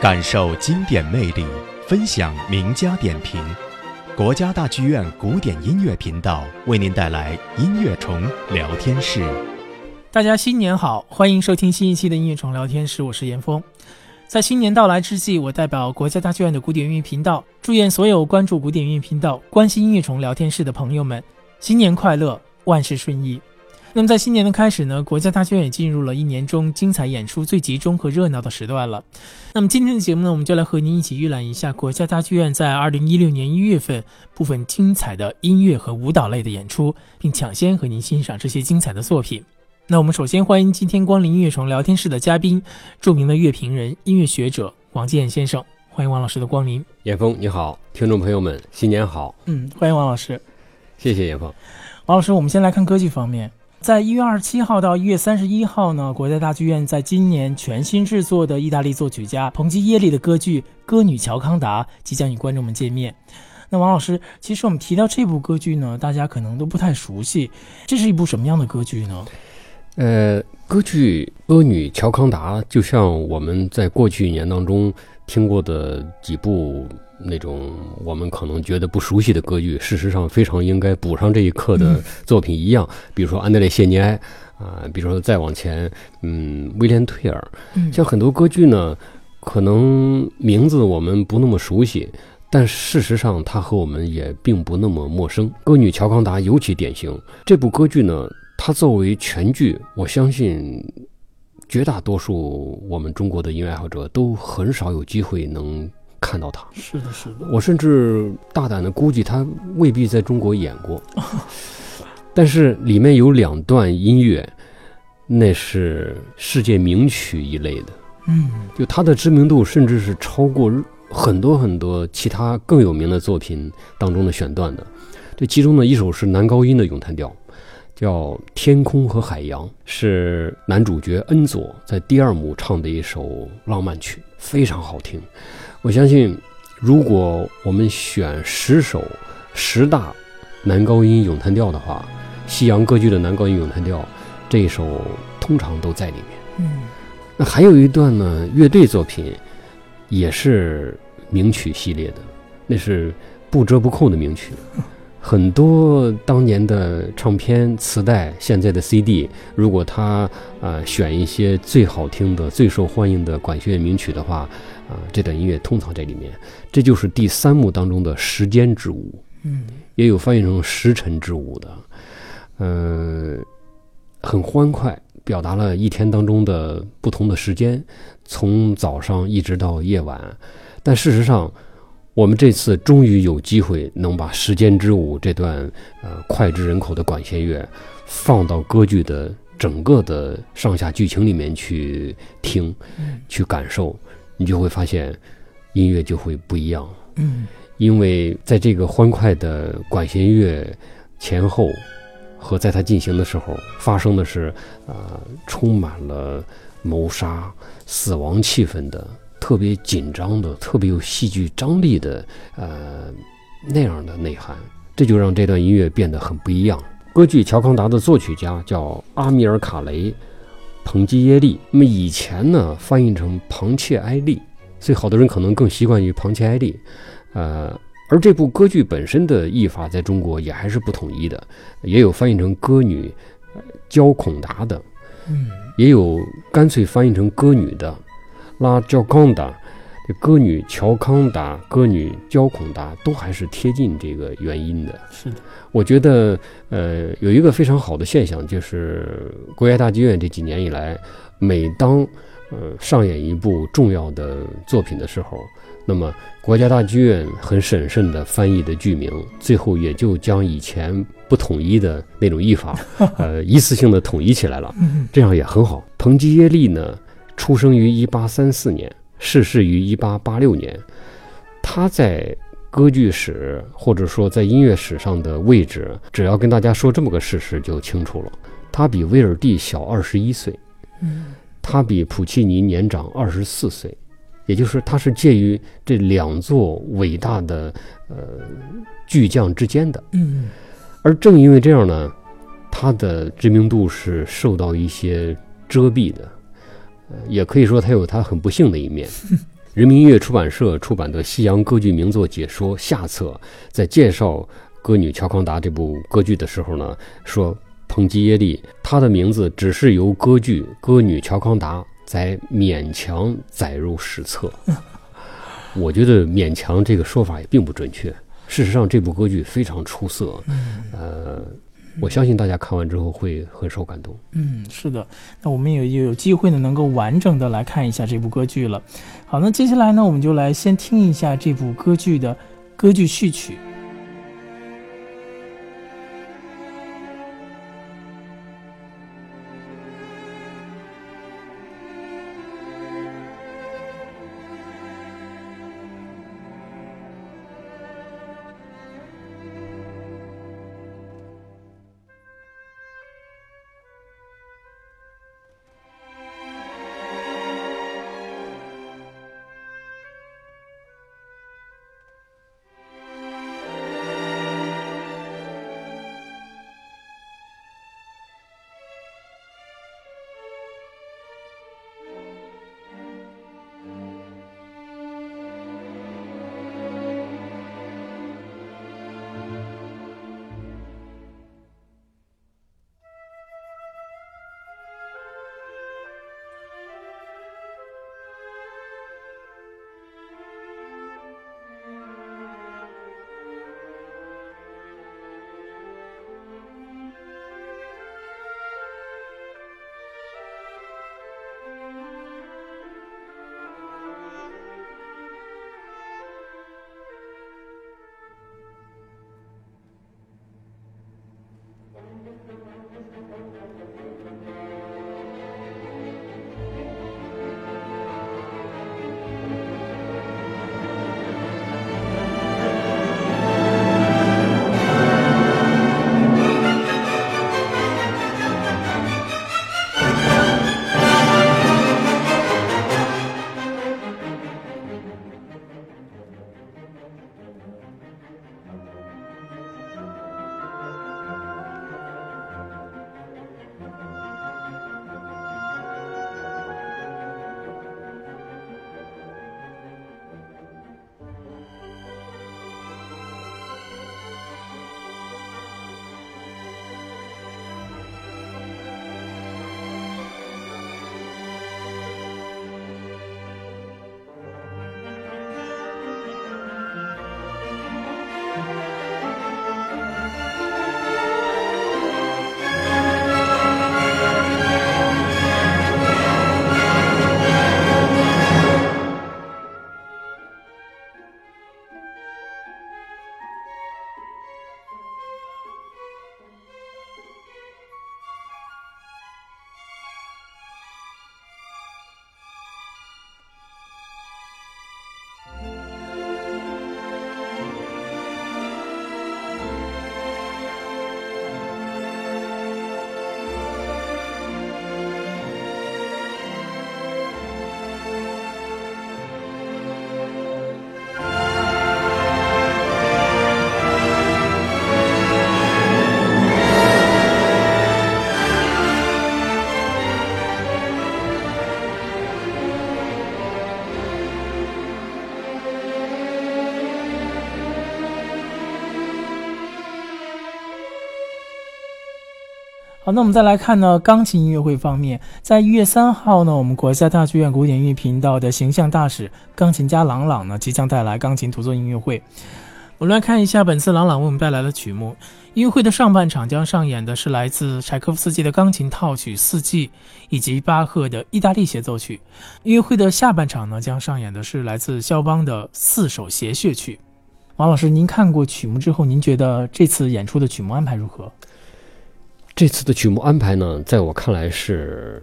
感受经典魅力，分享名家点评。国家大剧院古典音乐频道为您带来音乐虫聊天室。大家新年好，欢迎收听新一期的音乐虫聊天室，我是严峰。在新年到来之际，我代表国家大剧院的古典音乐频道，祝愿所有关注古典音乐频道、关心音乐虫聊天室的朋友们新年快乐，万事顺意。那么在新年的开始呢，国家大剧院也进入了一年中精彩演出最集中和热闹的时段了。那么今天的节目呢，我们就来和您一起预览一下国家大剧院在二零一六年一月份部分精彩的音乐和舞蹈类的演出，并抢先和您欣赏这些精彩的作品。那我们首先欢迎今天光临音乐虫聊天室的嘉宾，著名的乐评人、音乐学者王建先生，欢迎王老师的光临。严峰你好，听众朋友们新年好，嗯，欢迎王老师。谢谢严峰。王老师，我们先来看歌剧方面。在一月二十七号到一月三十一号呢，国家大剧院在今年全新制作的意大利作曲家彭基耶利的歌剧《歌女乔康达》即将与观众们见面。那王老师，其实我们提到这部歌剧呢，大家可能都不太熟悉，这是一部什么样的歌剧呢？呃，歌剧《歌女乔康达》就像我们在过去一年当中听过的几部。那种我们可能觉得不熟悉的歌剧，事实上非常应该补上这一课的作品一样。比如说安德烈谢尼埃啊，比如说再往前，嗯，威廉退尔，像很多歌剧呢，可能名字我们不那么熟悉，但事实上它和我们也并不那么陌生。歌女乔康达尤其典型。这部歌剧呢，它作为全剧，我相信绝大多数我们中国的音乐爱好者都很少有机会能。看到他是的，是的。我甚至大胆的估计，他未必在中国演过。但是里面有两段音乐，那是世界名曲一类的。嗯，就他的知名度，甚至是超过很多很多其他更有名的作品当中的选段的。这其中的一首是男高音的咏叹调，叫《天空和海洋》，是男主角恩佐在第二幕唱的一首浪漫曲，非常好听。我相信，如果我们选十首十大男高音咏叹调的话，西洋歌剧的男高音咏叹调，这一首通常都在里面。嗯，那还有一段呢，乐队作品也是名曲系列的，那是不折不扣的名曲。很多当年的唱片、磁带、现在的 CD，如果他啊选一些最好听的、最受欢迎的管弦乐名曲的话。啊，这段音乐通常在里面，这就是第三幕当中的时间之舞，嗯，也有翻译成时辰之舞的，嗯，很欢快，表达了一天当中的不同的时间，从早上一直到夜晚。但事实上，我们这次终于有机会能把时间之舞这段呃脍炙人口的管弦乐放到歌剧的整个的上下剧情里面去听，去感受。你就会发现，音乐就会不一样。嗯，因为在这个欢快的管弦乐前后，和在它进行的时候，发生的是，呃，充满了谋杀、死亡气氛的，特别紧张的、特别有戏剧张力的，呃，那样的内涵，这就让这段音乐变得很不一样。歌剧《乔康达》的作曲家叫阿米尔卡雷。彭基耶利，那么以前呢翻译成庞切埃利，所以好多人可能更习惯于庞切埃利，呃，而这部歌剧本身的译法在中国也还是不统一的，也有翻译成歌女焦孔达的，嗯，也有干脆翻译成歌女的拉焦康达。歌女乔康达、歌女焦孔达都还是贴近这个原因的。是的，我觉得，呃，有一个非常好的现象，就是国家大剧院这几年以来，每当呃上演一部重要的作品的时候，那么国家大剧院很审慎地翻译的剧名，最后也就将以前不统一的那种译法，呃，一次性的统一起来了。这样也很好。彭吉耶利呢，出生于一八三四年。逝世于一八八六年，他在歌剧史或者说在音乐史上的位置，只要跟大家说这么个事实就清楚了。他比威尔第小二十一岁，嗯，他比普契尼年长二十四岁，也就是他是介于这两座伟大的呃巨匠之间的，嗯，而正因为这样呢，他的知名度是受到一些遮蔽的。也可以说他有他很不幸的一面。人民音乐出版社出版的《西洋歌剧名作解说》下册，在介绍歌女乔康达这部歌剧的时候呢，说彭吉耶利他的名字只是由歌剧歌女乔康达在勉强载入史册。我觉得勉强这个说法也并不准确。事实上，这部歌剧非常出色。呃，我相信大家看完之后会很受感动。嗯，是的。那我们也也有机会呢，能够完整的来看一下这部歌剧了。好，那接下来呢，我们就来先听一下这部歌剧的歌剧序曲。那我们再来看呢，钢琴音乐会方面，在一月三号呢，我们国家大剧院古典音乐频道的形象大使钢琴家郎朗呢，即将带来钢琴独奏音乐会。我们来看一下本次郎朗为我们带来的曲目。音乐会的上半场将上演的是来自柴可夫斯基的钢琴套曲《四季》，以及巴赫的意大利协奏曲。音乐会的下半场呢，将上演的是来自肖邦的四首协谑曲。王老师，您看过曲目之后，您觉得这次演出的曲目安排如何？这次的曲目安排呢，在我看来是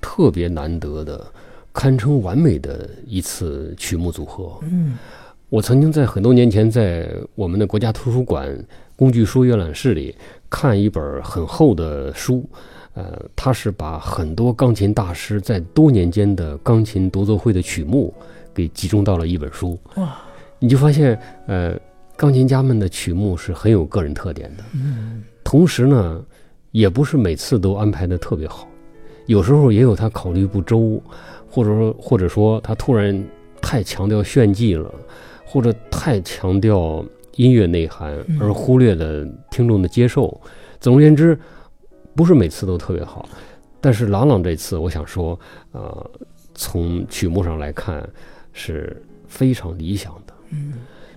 特别难得的，堪称完美的一次曲目组合。嗯，我曾经在很多年前在我们的国家图书馆工具书阅览室里看一本很厚的书，呃，它是把很多钢琴大师在多年间的钢琴独奏会的曲目给集中到了一本书。哇，你就发现，呃，钢琴家们的曲目是很有个人特点的。嗯，同时呢。也不是每次都安排的特别好，有时候也有他考虑不周，或者说或者说他突然太太强调炫技了，或者太强调音乐内涵，嗯而忽略了听众的接受。总而言之，不是每次都特别好，但是郎朗这次，我想说，呃，从曲目上来看是非常理想的。嗯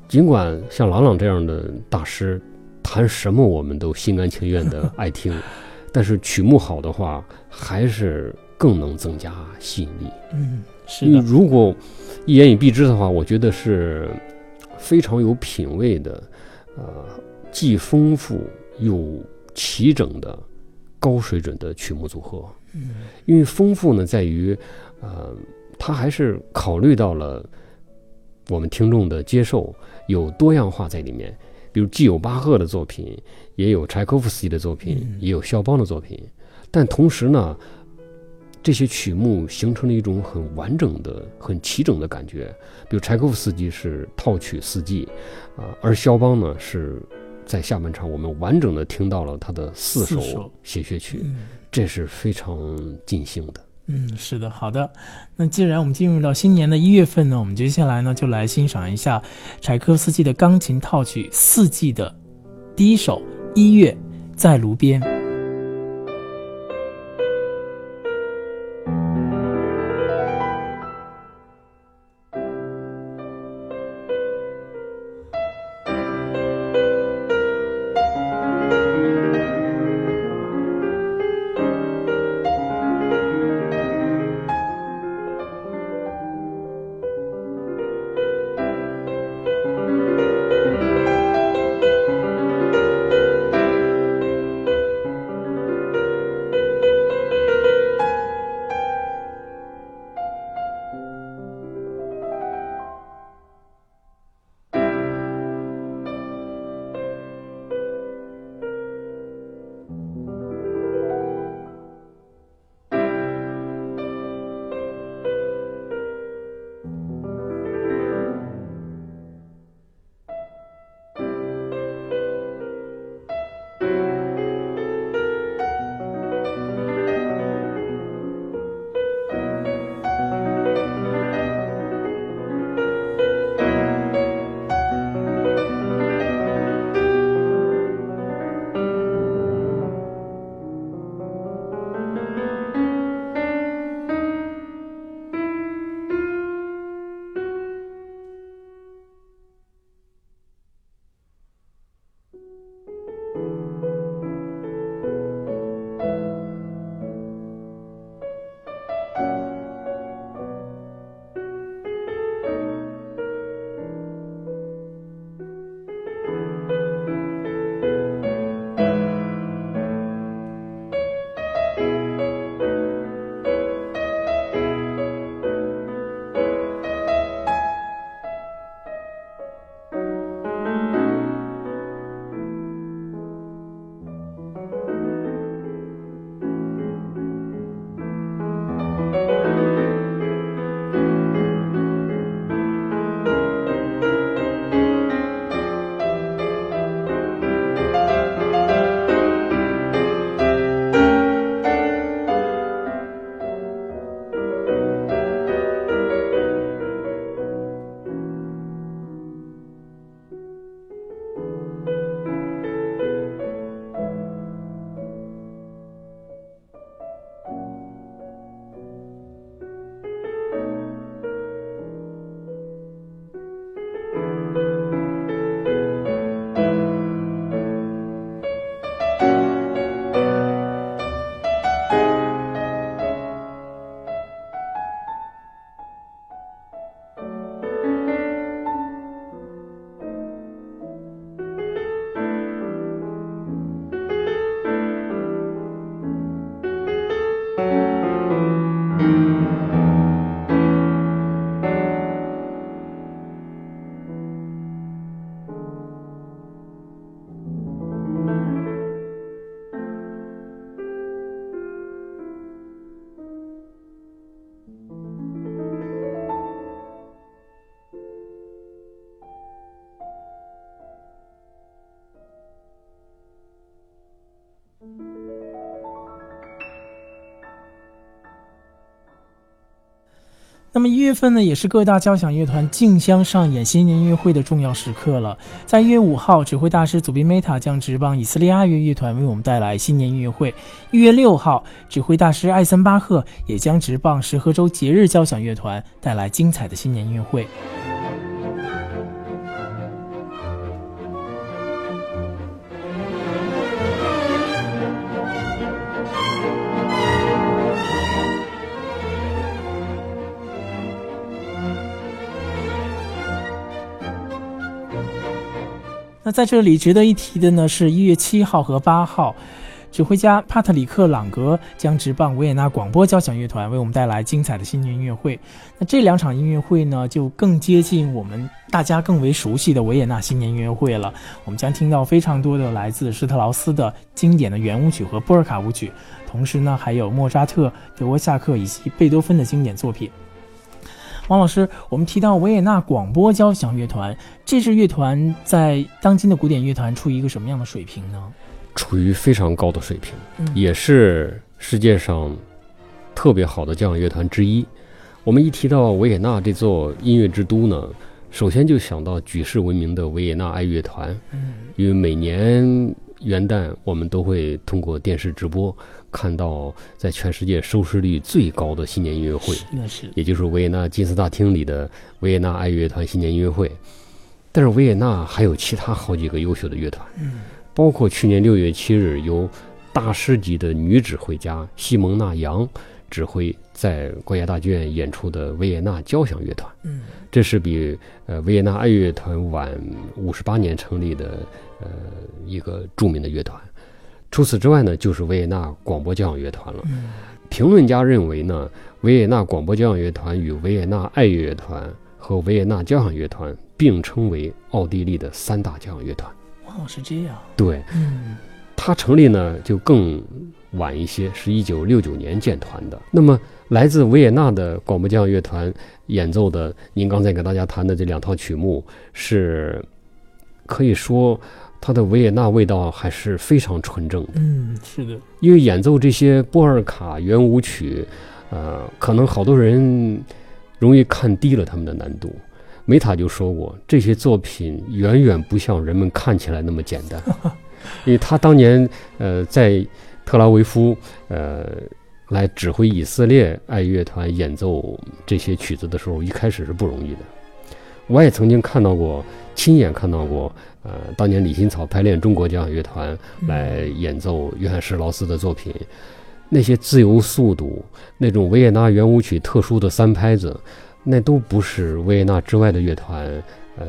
尽管像郎朗这样的大师弹什么我们都心甘情愿的 爱听，但是曲目好的话，还是更能增加吸引力。嗯，是的，如果一言以蔽之的话，我觉得是非常有品位的，呃，既丰富又齐整的高水准的曲目组合。嗯因为丰富呢，在于，呃，它还是考虑到了我们听众的接受，有多样化在里面。比如既有巴赫的作品，也有柴可夫斯基的作品，嗯也有肖邦的作品，但同时呢，这些曲目形成了一种很完整的、很齐整的感觉。比如柴可夫斯基是套曲四季，啊、而肖邦呢是在下半场我们完整的听到了他的四首协谑曲。嗯这是非常尽兴的。嗯，是的，好的。那既然我们进入到新年的一月份呢，我们接下来呢就来欣赏一下柴可夫斯基的钢琴套曲四季的第一首《一月在炉边》。一月份呢，也是各大交响乐团竞相上演新年音乐会的重要时刻了。在一月五号，指挥大师祖宾梅塔将执棒以色列爱乐乐团为我们带来新年音乐会；一月六号，指挥大师艾森巴赫也将执棒石河州节日交响乐团带来精彩的新年音乐会。那在这里值得一提的呢，是一月七号和八号，指挥家帕特里克·朗格将执棒维也纳广播交响乐团为我们带来精彩的新年音乐会。那这两场音乐会呢，就更接近我们大家更为熟悉的维也纳新年音乐会了。我们将听到非常多的来自施特劳斯的经典的圆舞曲和波尔卡舞曲，同时呢，还有莫扎特、德沃夏克以及贝多芬的经典作品。王老师，我们提到维也纳广播交响乐团，这支乐团在当今的古典乐团处于一个什么样的水平呢？处于非常高的水平，嗯也是世界上特别好的交响乐团之一。我们一提到维也纳这座音乐之都呢，首先就想到举世闻名的维也纳爱乐团，嗯因为每年元旦我们都会通过电视直播看到在全世界收视率最高的新年音乐会，是的是，也就是维也纳金色大厅里的维也纳爱乐团新年音乐会。但是维也纳还有其他好几个优秀的乐团，嗯包括去年六月七日由大师级的女指挥家西蒙娜·杨指挥在国家大剧院演出的维也纳交响乐团。嗯这是比呃维也纳爱乐团晚五十八年成立的呃一个著名的乐团。除此之外呢，就是维也纳广播交响乐团了。嗯评论家认为呢，维也纳广播交响乐团与维也纳爱乐乐团和维也纳交响乐团并称为奥地利的三大交响乐团。哦，是这样，对，嗯它成立呢就更晚一些，是一九六九年建团的。那么来自维也纳的广播交响乐团演奏的，您刚才给大家弹的这两套曲目，是可以说它的维也纳味道还是非常纯正的。嗯，是的，因为演奏这些波尔卡圆舞曲，呃，可能好多人容易看低了他们的难度。梅塔就说过，这些作品远远不像人们看起来那么简单，因为他当年呃在特拉维夫呃来指挥以色列爱乐团演奏这些曲子的时候，一开始是不容易的。我也曾经看到过，亲眼看到过，呃，当年李新草排练中国交响乐团来演奏约翰施劳斯的作品，那些自由速度，那种维也纳圆舞曲特殊的三拍子，那都不是维也纳之外的乐团呃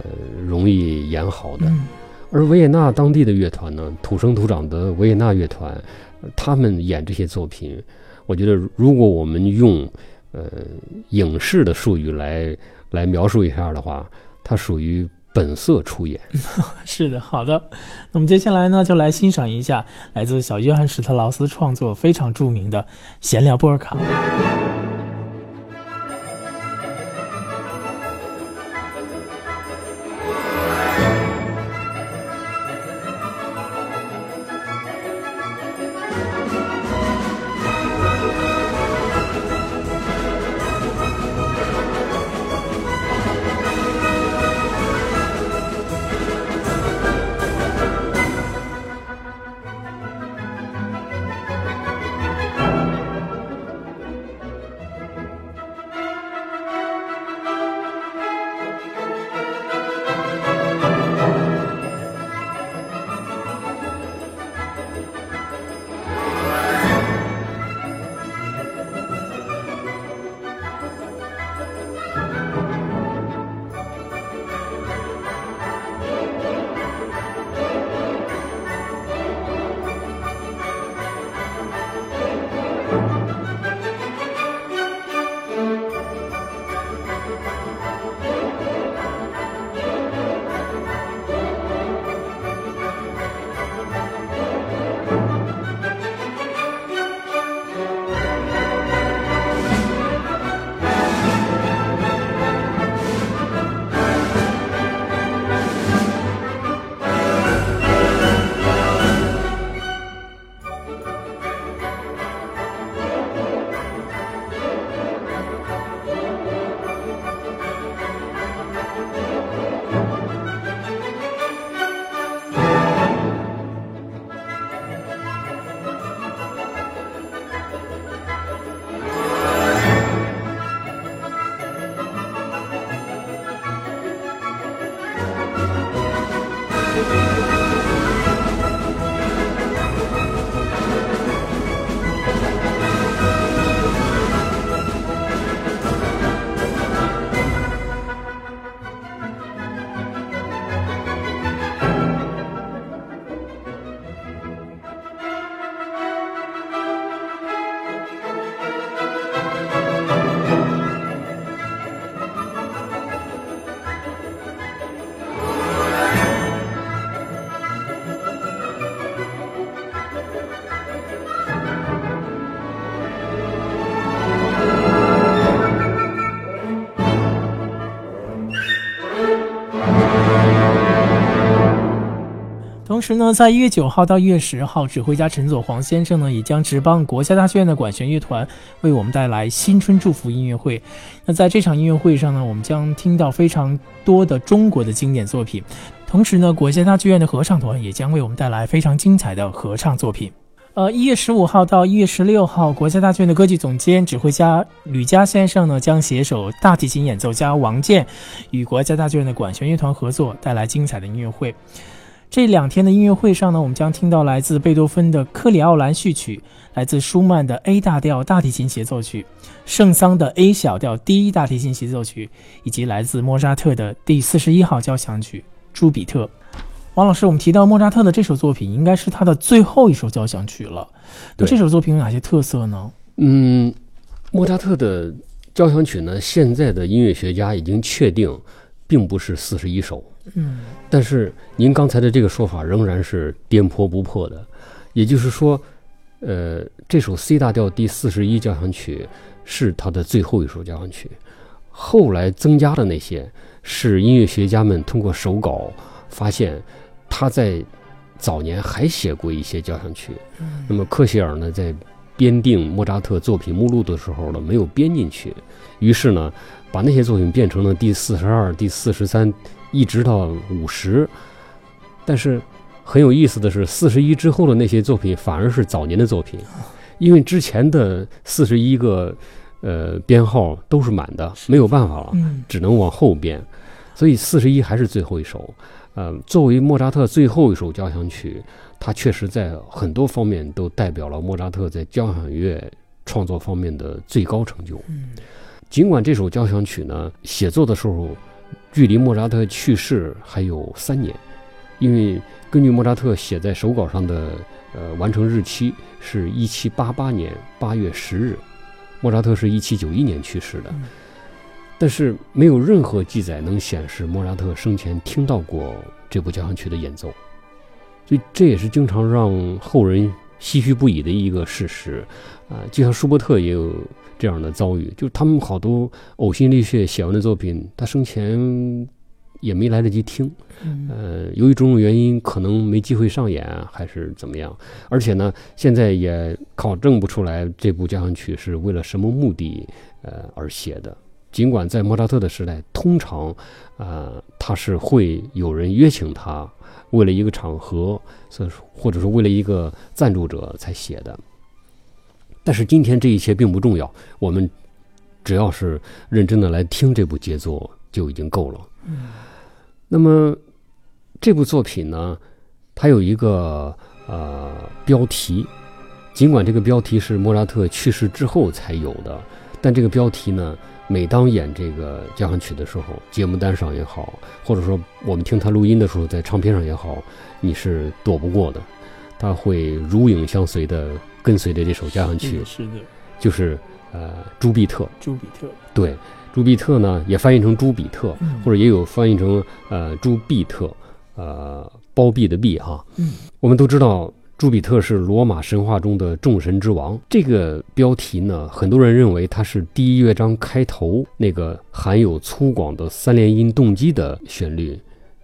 容易演好的。嗯。而维也纳当地的乐团呢，土生土长的维也纳乐团，呃他们演这些作品，我觉得如果我们用呃影视的术语来来描述一下的话，它属于本色出演。是的，好的。那么接下来呢，就来欣赏一下来自小约翰史特劳斯创作非常著名的《闲聊波尔卡》。同时呢，在一月九号到一月十号，指挥家陈佐黄先生呢也将执棒国家大剧院的管弦乐团为我们带来新春祝福音乐会。那在这场音乐会上呢，我们将听到非常多的中国的经典作品，同时呢，国家大剧院的合唱团也将为我们带来非常精彩的合唱作品。呃，一月十五号到一月十六号，国家大剧院的歌剧总监、指挥家吕嘉先生呢将携手大提琴演奏家王健与国家大剧院的管弦乐团合作，带来精彩的音乐会。这两天的音乐会上呢，我们将听到来自贝多芬的《克里奥兰序曲》，来自舒曼的 A 大调大提琴协奏曲，圣桑的 A 小调第一大提琴协奏曲，以及来自莫扎特的第四十一号交响曲《朱比特》。王老师，我们提到莫扎特的这首作品，应该是他的最后一首交响曲了。那这首作品有哪些特色呢？嗯，莫扎特的交响曲呢，现在的音乐学家已经确定，并不是四十一首。嗯，但是您刚才的这个说法仍然是颠扑不破的，也就是说，呃，这首 C 大调第四十一交响曲是他的最后一首交响曲，后来增加的那些是音乐学家们通过手稿发现他在早年还写过一些交响曲，那么克谢尔呢在编定莫扎特作品目录的时候呢没有编进去，于是呢把那些作品变成了第四十二、第四十三。一直到五十，但是很有意思的是，四十一之后的那些作品反而是早年的作品，因为之前的四十一个呃编号都是满的，没有办法了，只能往后编，所以四十一还是最后一首。呃，作为莫扎特最后一首交响曲，它确实在很多方面都代表了莫扎特在交响乐创作方面的最高成就。尽管这首交响曲呢，写作的时候。距离莫扎特去世还有三年，因为根据莫扎特写在手稿上的呃完成日期是一七八八年八月十日，莫扎特是一七九一年去世的，但是没有任何记载能显示莫扎特生前听到过这部交响曲的演奏，所以这也是经常让后人唏嘘不已的一个事实，啊，就像舒伯特也有。这样的遭遇，就是他们好多呕心沥血写完的作品，他生前也没来得及听，呃，由于种种原因，可能没机会上演，还是怎么样。而且呢，现在也考证不出来这部交响曲是为了什么目的呃而写的。尽管在莫扎特的时代，通常啊，他是会有人约请他，为了一个场合，或者说为了一个赞助者才写的。但是今天这一切并不重要，我们只要是认真的来听这部杰作就已经够了。嗯，那么这部作品呢，它有一个呃标题，尽管这个标题是莫扎特去世之后才有的，但这个标题呢，每当演这个交响曲的时候，节目单上也好，或者说我们听他录音的时候，在唱片上也好，你是躲不过的，他会如影相随的。跟随着这首交响曲，是的，就是呃，朱庇特。朱庇特，对，朱庇特呢也翻译成朱比特，或者也有翻译成呃朱庇特，呃，包庇的庇哈。嗯，我们都知道朱比特是罗马神话中的众神之王。这个标题呢，很多人认为它是第一乐章开头那个含有粗犷的三连音动机的旋律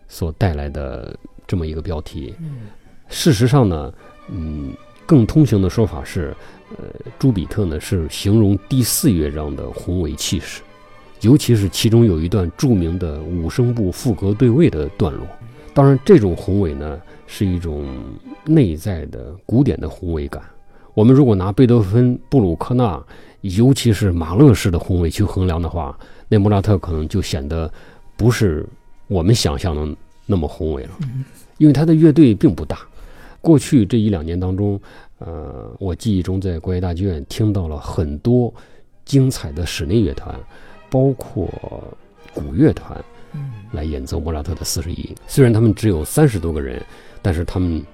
所带来的这么一个标题。嗯，事实上呢，嗯。更通行的说法是，呃，朱比特呢是形容第四乐章的宏伟气势，尤其是其中有一段著名的五声部副歌对位的段落。当然，这种宏伟呢是一种内在的古典的宏伟感。我们如果拿贝多芬、布鲁克纳，尤其是马勒式的宏伟去衡量的话，那莫扎特可能就显得不是我们想象的那么宏伟了。因为他的乐队并不大。过去这一两年当中，呃，我记忆中在国乐大剧院听到了很多精彩的室内乐团，包括古乐团嗯来演奏莫扎特的四十一。虽然他们只有三十多个人，但是他们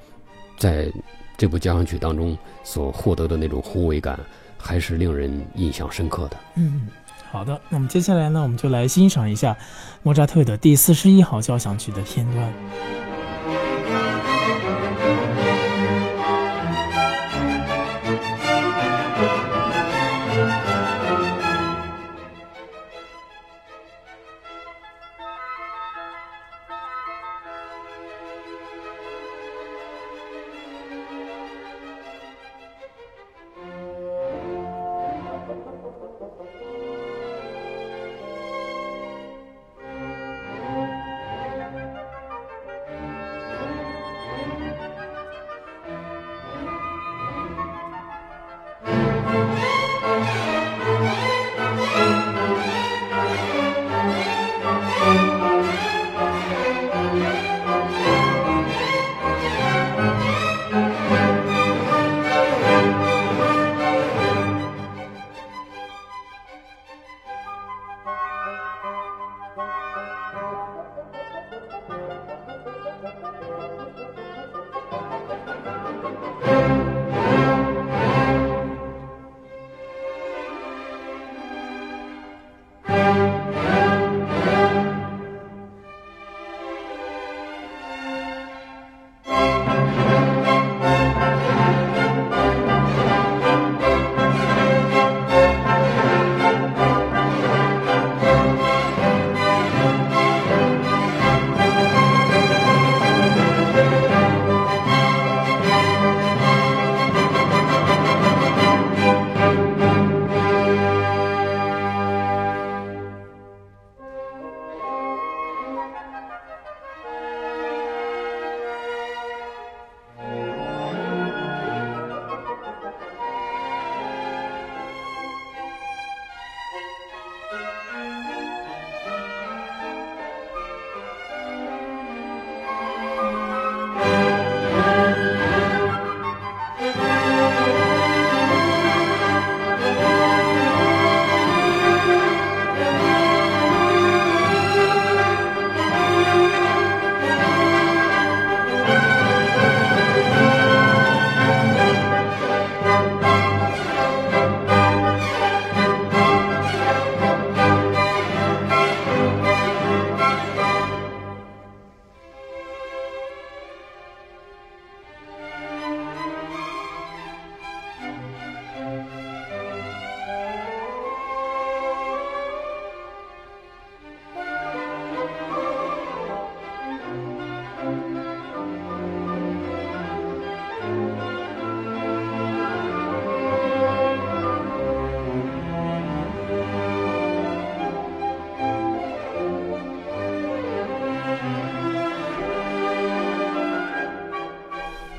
在这部交响曲当中所获得的那种宏伟感，还是令人印象深刻的。嗯，好的。那么接下来呢，我们就来欣赏一下莫扎特的第四十一号交响曲的片段。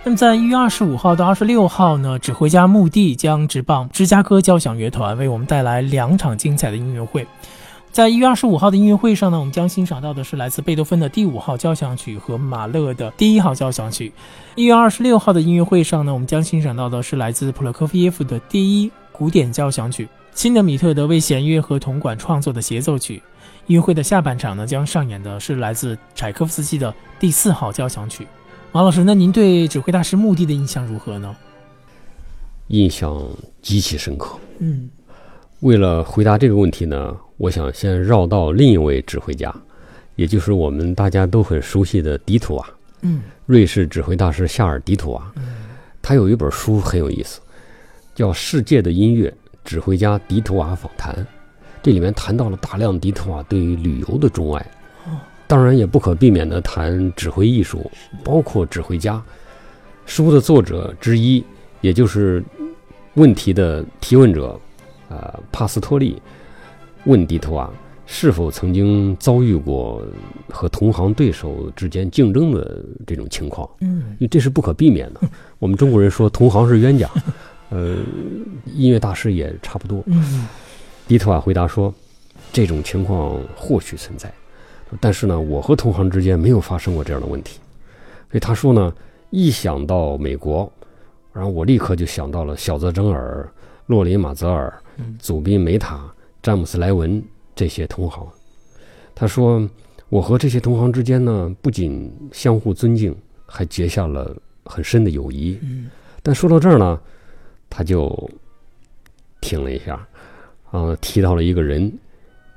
那么在一月二十五号到二十六号呢，指挥家穆蒂将执棒芝加哥交响乐团，为我们带来两场精彩的音乐会。在一月二十五号的音乐会上呢，我们将欣赏到的是来自贝多芬的第五号交响曲和马勒的第一号交响曲。一月二十六号的音乐会上呢，我们将欣赏到的是来自普罗科菲耶夫的第一古典交响曲，辛德米特德为弦乐和铜管创作的协奏曲。音乐会的下半场呢，将上演的是来自柴可夫斯基的第四号交响曲。王老师，那您对指挥大师穆蒂的印象如何呢？印象极其深刻。嗯为了回答这个问题呢，我想先绕到另一位指挥家，也就是我们大家都很熟悉的迪图瓦，嗯瑞士指挥大师夏尔·迪图瓦。他有一本书很有意思，叫《世界的音乐：指挥家迪图瓦访谈》。这里面谈到了大量迪图瓦对于旅游的钟爱，当然也不可避免地谈指挥艺术，包括指挥家。书的作者之一，也就是问题的提问者，呃，帕斯托利问迪图瓦是否曾经遭遇过和同行对手之间竞争的这种情况。嗯因为这是不可避免的。我们中国人说同行是冤家，呃，音乐大师也差不多。嗯迪图瓦回答说，这种情况或许存在，但是呢，我和同行之间没有发生过这样的问题。所以他说呢，一想到美国，然后我立刻就想到了小泽征尔、洛林马泽尔、嗯祖宾梅塔、詹姆斯莱文这些同行。他说，我和这些同行之间呢，不仅相互尊敬，还结下了很深的友谊。嗯但说到这儿呢，他就停了一下，啊，提到了一个人，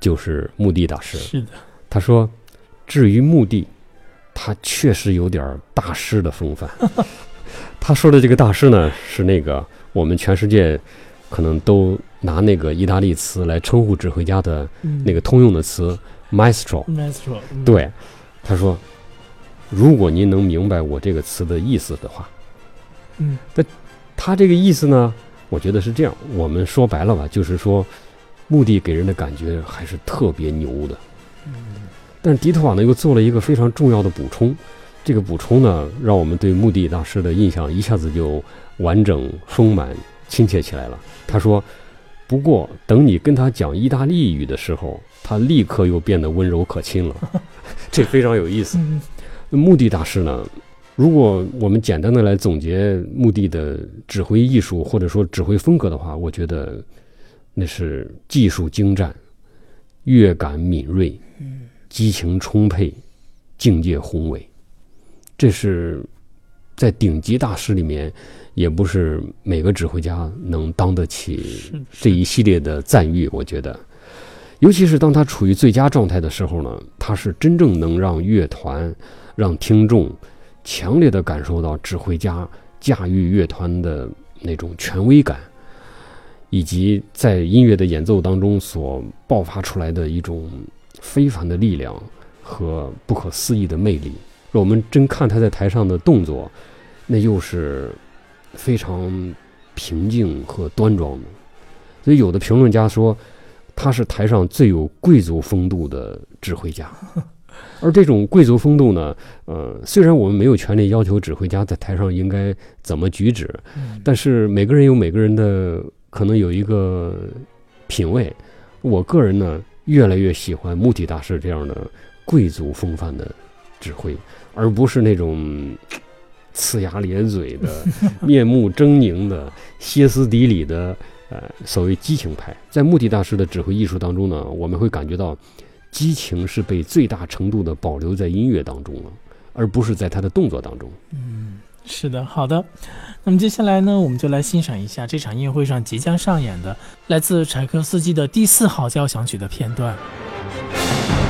就是穆迪大师。是的，他说：“至于目的，他确实有点儿大师的风范。他说的这个大师呢，是那个我们全世界可能都拿那个意大利词来称呼指挥家的嗯那个通用的词 maestro。maestro，嗯对，他说，如果您能明白我这个词的意思的话，嗯他这个意思呢，我觉得是这样。我们说白了吧，就是说，目的给人的感觉还是特别牛的。嗯但是迪特瓦呢又做了一个非常重要的补充，这个补充呢，让我们对穆迪大师的印象一下子就完整、丰满、亲切起来了。他说：“不过等你跟他讲意大利语的时候，他立刻又变得温柔可亲了。”这非常有意思。嗯穆迪大师呢，如果我们简单的来总结穆迪的指挥艺术或者说指挥风格的话，我觉得那是技术精湛、乐感敏锐、嗯激情充沛、境界宏伟。这是在顶级大师里面，也不是每个指挥家能当得起这一系列的赞誉。我觉得，尤其是当他处于最佳状态的时候呢，他是真正能让乐团、让听众强烈的感受到指挥家驾驭乐团的那种权威感，以及在音乐的演奏当中所爆发出来的一种非凡的力量和不可思议的魅力。若我们真看他在台上的动作，那又是非常平静和端庄的。所以有的评论家说，他是台上最有贵族风度的指挥家。而这种贵族风度呢，呃，虽然我们没有权利要求指挥家在台上应该怎么举止，嗯但是每个人有每个人的可能有一个品味。我个人呢，越来越喜欢穆体大师这样的贵族风范的指挥，而不是那种 呲牙咧嘴的、面目狰狞的、歇斯底里的呃所谓激情派。在穆体大师的指挥艺术当中呢，我们会感觉到激情是被最大程度的保留在音乐当中了，而不是在他的动作当中。嗯，是的，好的。那么接下来呢，我们就来欣赏一下这场音乐会上即将上演的来自柴可夫斯基的第四号交响曲的片段。「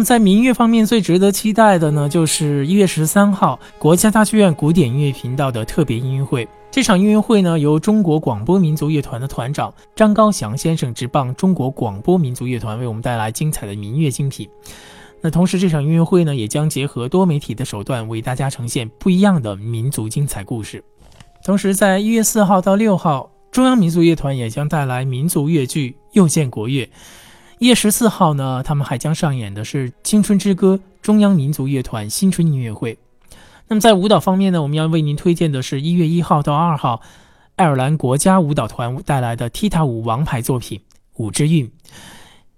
么在民乐方面最值得期待的呢，就是一月十三号国家大剧院古典音乐频道的特别音乐会。这场音乐会呢，由中国广播民族乐团的团长张高翔先生执棒中国广播民族乐团，为我们带来精彩的民乐精品。那同时，这场音乐会呢，也将结合多媒体的手段，为大家呈现不一样的民族精彩故事。同时，在一月四号到六号，中央民族乐团也将带来民族乐剧《又见国乐》。一月十四号呢，他们还将上演的是《青春之歌》中央民族乐团新春音乐会。那么在舞蹈方面呢，我们要为您推荐的是一月一号到二号，爱尔兰国家舞蹈团带来的踢踏舞王牌作品《舞之韵》。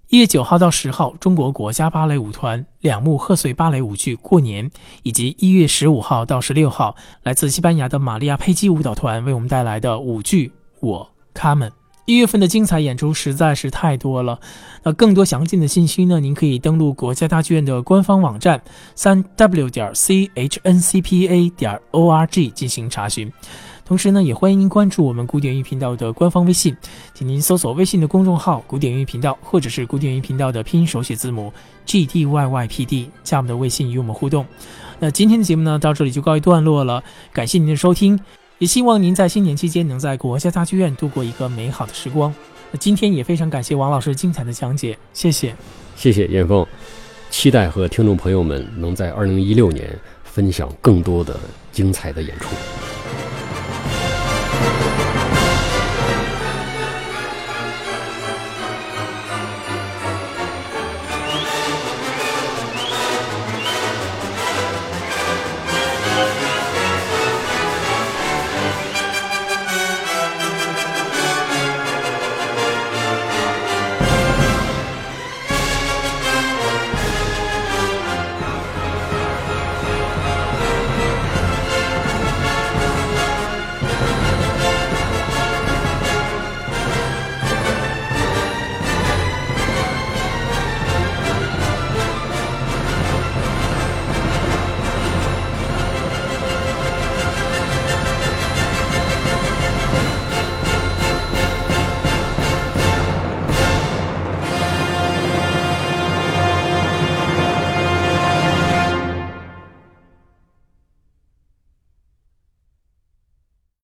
一月九号到十号，中国国家芭蕾舞团两幕贺岁芭蕾舞剧《过年》，以及一月十五号到十六号，来自西班牙的玛利亚佩基舞蹈团为我们带来的舞剧《我他们》。一月份的精彩演出实在是太多了，那更多详尽的信息呢？您可以登录国家大剧院的官方网站三 w 点 c h n c p a 点 o r g 进行查询。同时呢，也欢迎您关注我们古典音频道的官方微信，请您搜索微信的公众号“古典音频道”或者是古典音频道的拼音手写字母 g d y y p d，加我们的微信与我们互动。那今天的节目呢，到这里就告一段落了，感谢您的收听。也希望您在新年期间能在国家大剧院度过一个美好的时光。那今天也非常感谢王老师精彩的讲解，谢谢，谢谢严峰，期待和听众朋友们能在二零一六年分享更多的精彩的演出。